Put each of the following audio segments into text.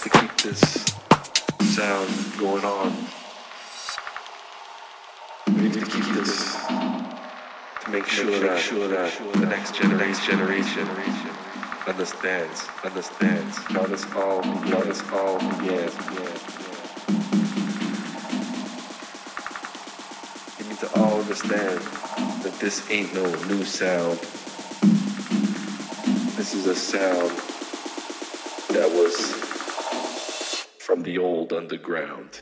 to keep this sound going on. We need to keep this to make sure that, sure that the next generation, generation understands, understands how this all, how this all began. You need to all understand that this ain't no new sound. This is a sound the old underground.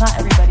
not everybody.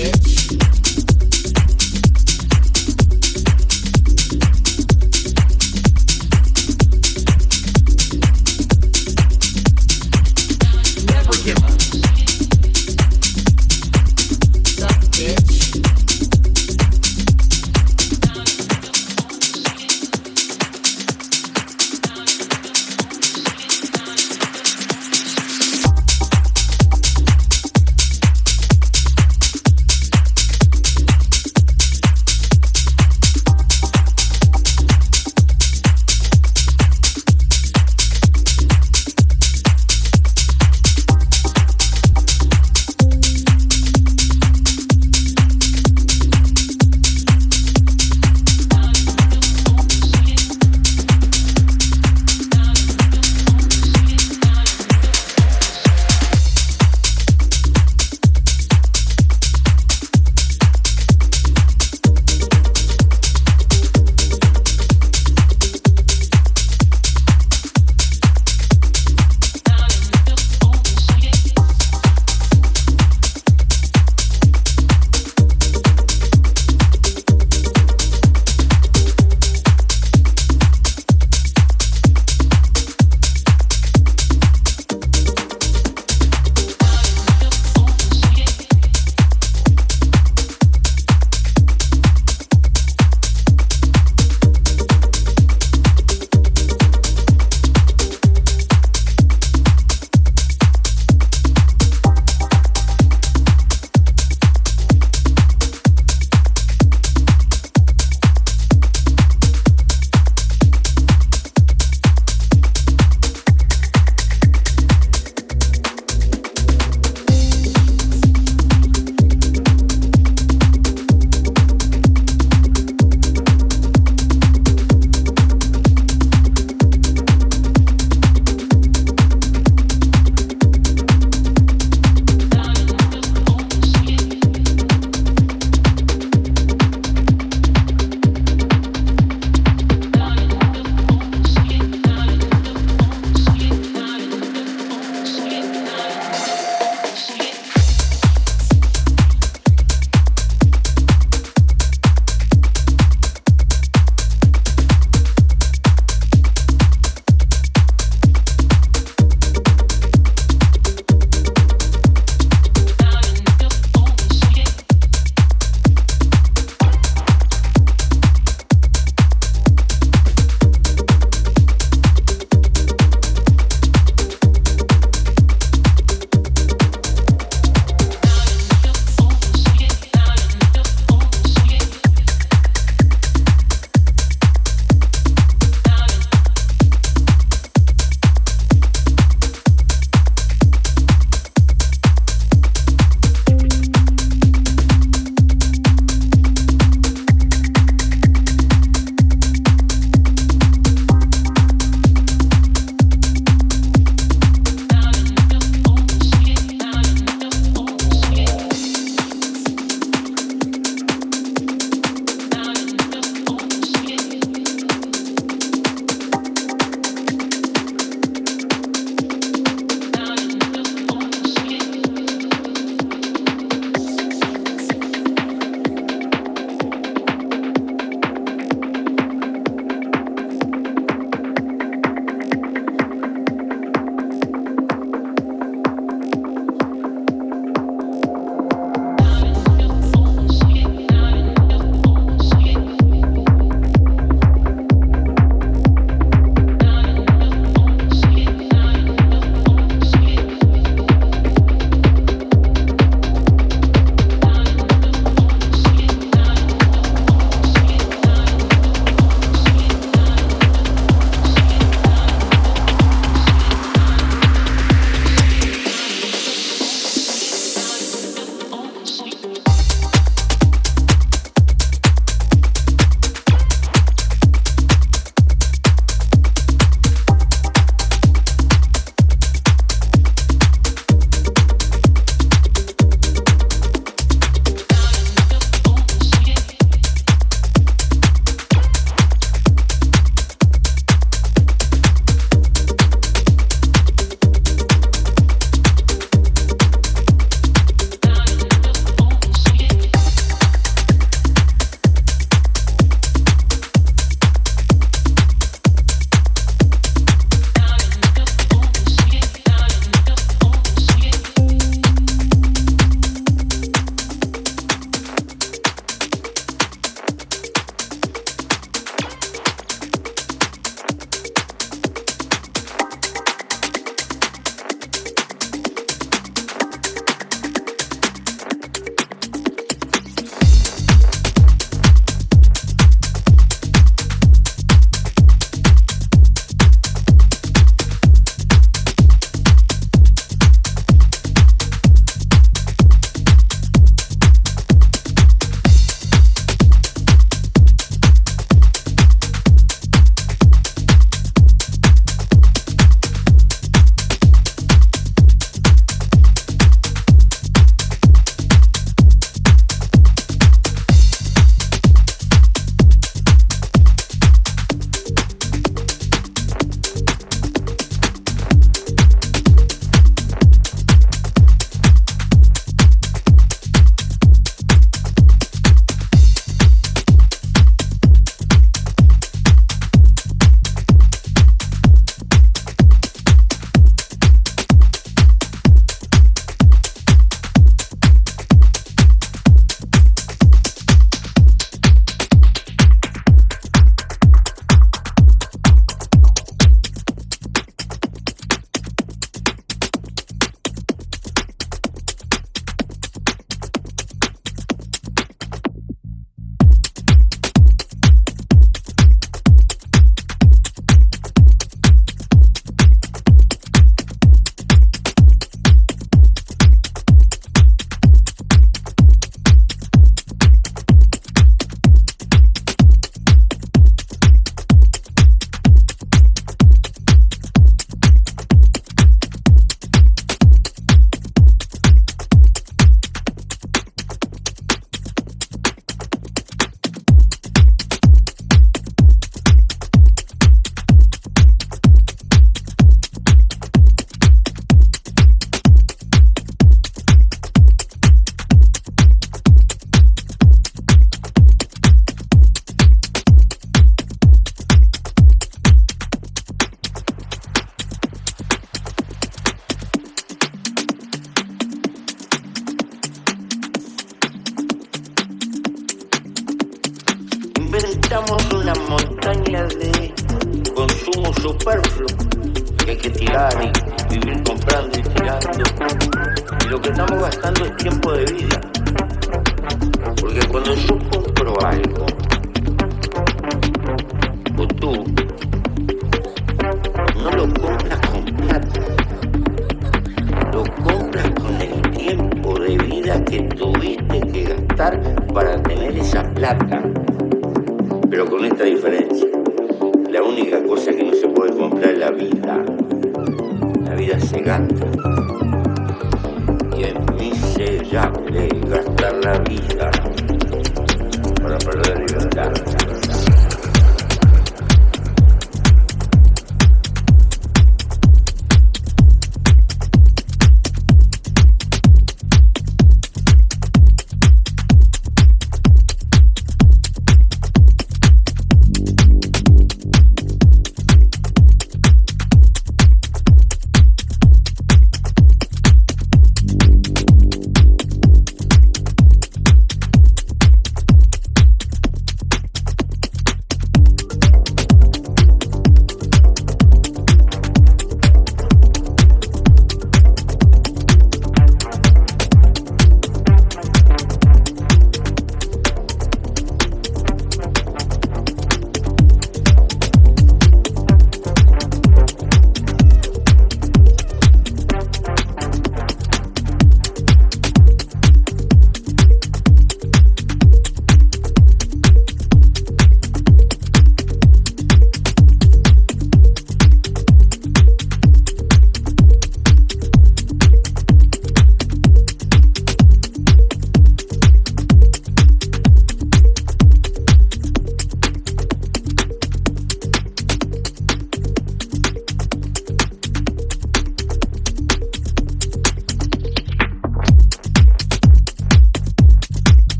Yeah.